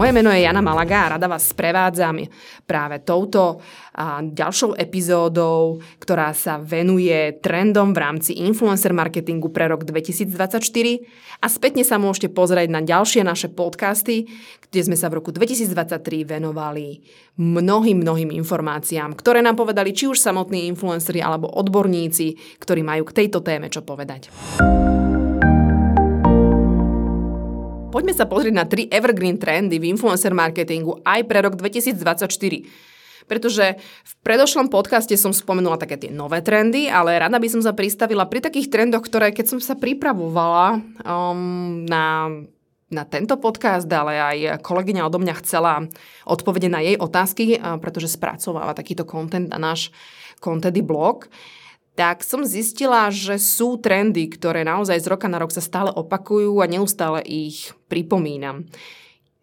Moje meno je Jana Malaga a rada vás sprevádzam práve touto a ďalšou epizódou, ktorá sa venuje trendom v rámci influencer marketingu pre rok 2024 a spätne sa môžete pozrieť na ďalšie naše podcasty, kde sme sa v roku 2023 venovali mnohým, mnohým informáciám, ktoré nám povedali či už samotní influenceri alebo odborníci, ktorí majú k tejto téme čo povedať. Poďme sa pozrieť na tri evergreen trendy v influencer marketingu aj pre rok 2024. Pretože v predošlom podcaste som spomenula také tie nové trendy, ale rada by som sa pristavila pri takých trendoch, ktoré keď som sa pripravovala um, na, na tento podcast, ale aj kolegyňa odo mňa chcela odpovede na jej otázky, pretože spracováva takýto content na náš Contedy blog, tak som zistila, že sú trendy, ktoré naozaj z roka na rok sa stále opakujú a neustále ich pripomínam.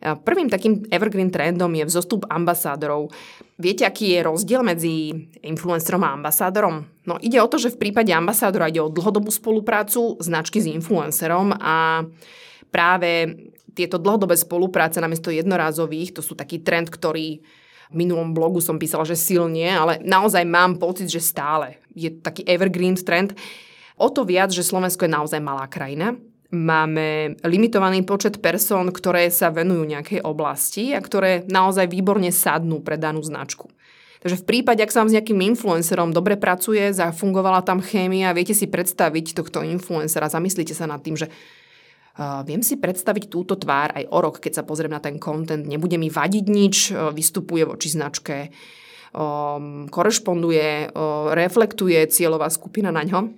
Prvým takým evergreen trendom je vzostup ambasádorov. Viete, aký je rozdiel medzi influencerom a ambasádorom? No ide o to, že v prípade ambasádora ide o dlhodobú spoluprácu značky s influencerom a práve tieto dlhodobé spolupráce namiesto jednorázových, to sú taký trend, ktorý minulom blogu som písala, že silne, ale naozaj mám pocit, že stále je taký evergreen trend. O to viac, že Slovensko je naozaj malá krajina. Máme limitovaný počet persón, ktoré sa venujú nejakej oblasti a ktoré naozaj výborne sadnú pre danú značku. Takže v prípade, ak sa vám s nejakým influencerom dobre pracuje, zafungovala tam chémia, viete si predstaviť tohto influencera, zamyslite sa nad tým, že viem si predstaviť túto tvár aj o rok, keď sa pozriem na ten content. Nebude mi vadiť nič, uh, vystupuje voči značke, um, korešponduje, uh, reflektuje cieľová skupina na ňo.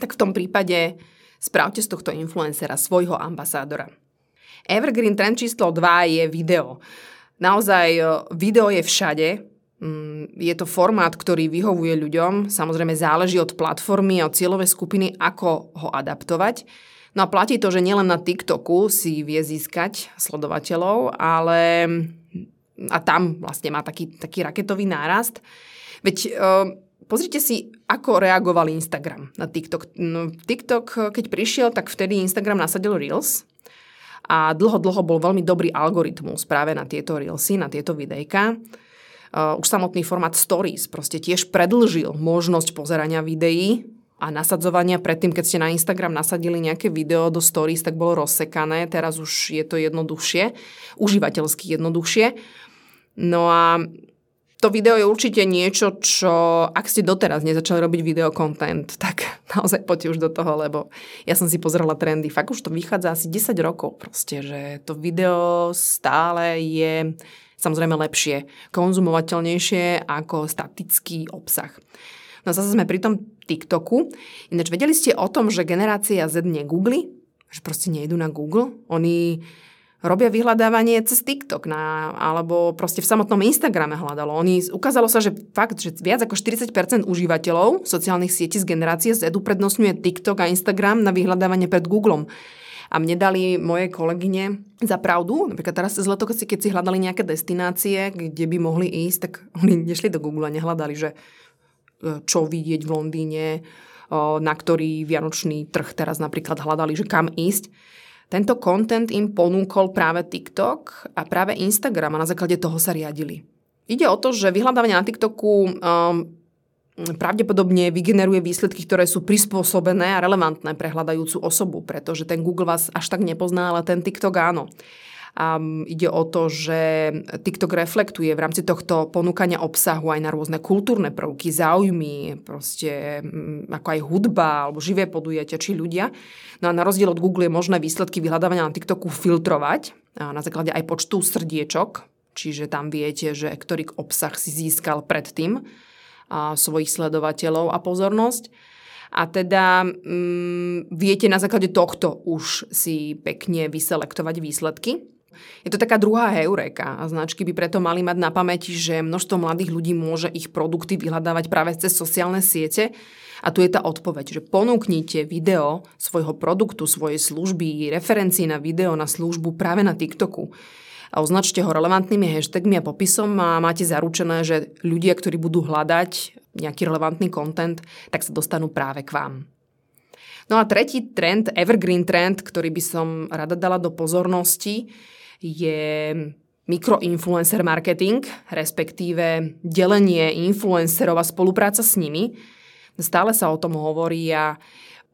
Tak v tom prípade spravte z tohto influencera svojho ambasádora. Evergreen trend číslo 2 je video. Naozaj video je všade, mm, je to formát, ktorý vyhovuje ľuďom. Samozrejme záleží od platformy a od cieľovej skupiny, ako ho adaptovať. No a platí to, že nielen na TikToku si vie získať sledovateľov, ale a tam vlastne má taký, taký raketový nárast. Veď uh, pozrite si, ako reagoval Instagram na TikTok. No, TikTok, keď prišiel, tak vtedy Instagram nasadil Reels a dlho, dlho bol veľmi dobrý algoritmus práve na tieto Reelsy, na tieto videjka. Uh, už samotný formát Stories proste tiež predlžil možnosť pozerania videí a nasadzovania. Predtým, keď ste na Instagram nasadili nejaké video do stories, tak bolo rozsekané. Teraz už je to jednoduchšie, užívateľsky jednoduchšie. No a to video je určite niečo, čo ak ste doteraz nezačali robiť video content, tak naozaj poďte už do toho, lebo ja som si pozrela trendy. Fakt už to vychádza asi 10 rokov proste, že to video stále je samozrejme lepšie, konzumovateľnejšie ako statický obsah. No zase sme pri tom TikToku. Ináč vedeli ste o tom, že generácia Z negoogli? Že proste nejdu na Google? Oni robia vyhľadávanie cez TikTok na, alebo proste v samotnom Instagrame hľadalo. Oni, ukázalo sa, že fakt, že viac ako 40% užívateľov sociálnych sietí z generácie Z uprednostňuje TikTok a Instagram na vyhľadávanie pred Googlom. A mne dali moje kolegyne za pravdu. Napríklad teraz cez leto, keď si hľadali nejaké destinácie, kde by mohli ísť, tak oni nešli do Google a nehľadali, že čo vidieť v Londýne, na ktorý vianočný trh teraz napríklad hľadali, že kam ísť. Tento content im ponúkol práve TikTok a práve Instagram a na základe toho sa riadili. Ide o to, že vyhľadávanie na TikToku um, pravdepodobne vygeneruje výsledky, ktoré sú prispôsobené a relevantné pre hľadajúcu osobu, pretože ten Google vás až tak nepozná, ale ten TikTok áno. A ide o to, že TikTok reflektuje v rámci tohto ponúkania obsahu aj na rôzne kultúrne prvky, záujmy, proste ako aj hudba alebo živé podujatia či ľudia. No a na rozdiel od Google je možné výsledky vyhľadávania na TikToku filtrovať na základe aj počtu srdiečok, čiže tam viete, že ktorý obsah si získal predtým a svojich sledovateľov a pozornosť. A teda mm, viete na základe tohto už si pekne vyselektovať výsledky. Je to taká druhá heureka a značky by preto mali mať na pamäti, že množstvo mladých ľudí môže ich produkty vyhľadávať práve cez sociálne siete a tu je tá odpoveď, že ponúknite video svojho produktu, svojej služby, referencii na video, na službu práve na TikToku a označte ho relevantnými hashtagmi a popisom a máte zaručené, že ľudia, ktorí budú hľadať nejaký relevantný content, tak sa dostanú práve k vám. No a tretí trend, evergreen trend, ktorý by som rada dala do pozornosti, je mikroinfluencer marketing, respektíve delenie influencerov a spolupráca s nimi. Stále sa o tom hovorí a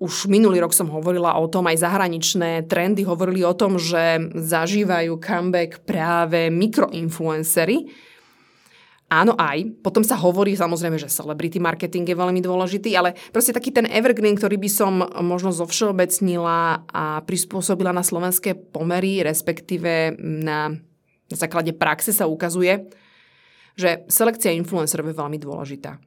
už minulý rok som hovorila o tom, aj zahraničné trendy hovorili o tom, že zažívajú comeback práve mikroinfluencery. Áno aj. Potom sa hovorí samozrejme, že celebrity marketing je veľmi dôležitý, ale proste taký ten evergreen, ktorý by som možno zovšeobecnila a prispôsobila na slovenské pomery, respektíve na na základe praxe sa ukazuje, že selekcia influencerov je veľmi dôležitá.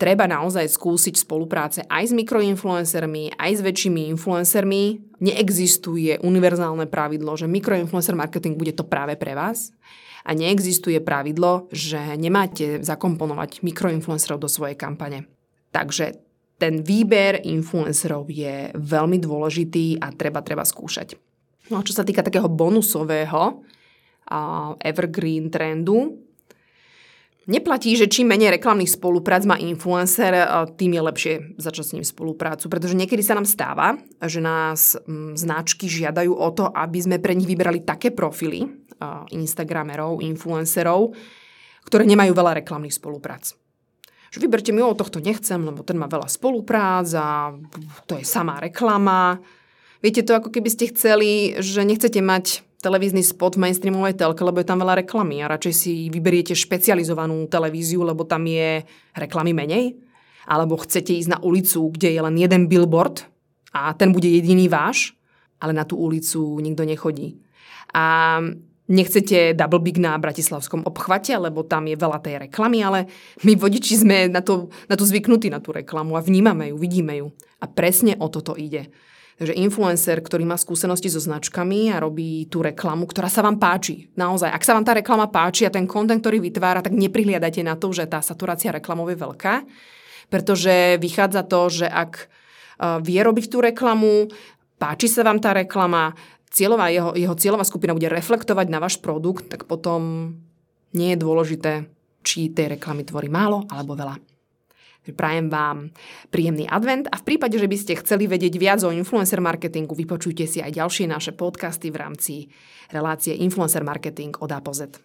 Treba naozaj skúsiť spolupráce aj s mikroinfluencermi, aj s väčšími influencermi. Neexistuje univerzálne pravidlo, že mikroinfluencer marketing bude to práve pre vás. A neexistuje pravidlo, že nemáte zakomponovať mikroinfluencerov do svojej kampane. Takže ten výber influencerov je veľmi dôležitý a treba, treba skúšať. No a čo sa týka takého bonusového, evergreen trendu. Neplatí, že čím menej reklamných spoluprác má influencer, tým je lepšie začať s ním spoluprácu, pretože niekedy sa nám stáva, že nás mm, značky žiadajú o to, aby sme pre nich vybrali také profily Instagramerov, influencerov, ktoré nemajú veľa reklamných spoluprác. Že vyberte mi, o tohto nechcem, lebo ten má veľa spoluprác a to je samá reklama. Viete to, ako keby ste chceli, že nechcete mať televízny spot v mainstreamovej telke, lebo je tam veľa reklamy a radšej si vyberiete špecializovanú televíziu, lebo tam je reklamy menej? Alebo chcete ísť na ulicu, kde je len jeden billboard a ten bude jediný váš, ale na tú ulicu nikto nechodí. A nechcete double big na Bratislavskom obchvate, lebo tam je veľa tej reklamy, ale my vodiči sme na to, na to zvyknutí na tú reklamu a vnímame ju, vidíme ju. A presne o toto ide. Takže influencer, ktorý má skúsenosti so značkami a robí tú reklamu, ktorá sa vám páči. Naozaj, ak sa vám tá reklama páči a ten kontent, ktorý vytvára, tak neprihliadajte na to, že tá saturácia reklamov je veľká, pretože vychádza to, že ak e, vie robiť tú reklamu, páči sa vám tá reklama, cieľová, jeho, jeho cieľová skupina bude reflektovať na váš produkt, tak potom nie je dôležité, či tej reklamy tvorí málo alebo veľa. Prajem vám príjemný advent a v prípade, že by ste chceli vedieť viac o influencer marketingu, vypočujte si aj ďalšie naše podcasty v rámci relácie Influencer Marketing od A po Z.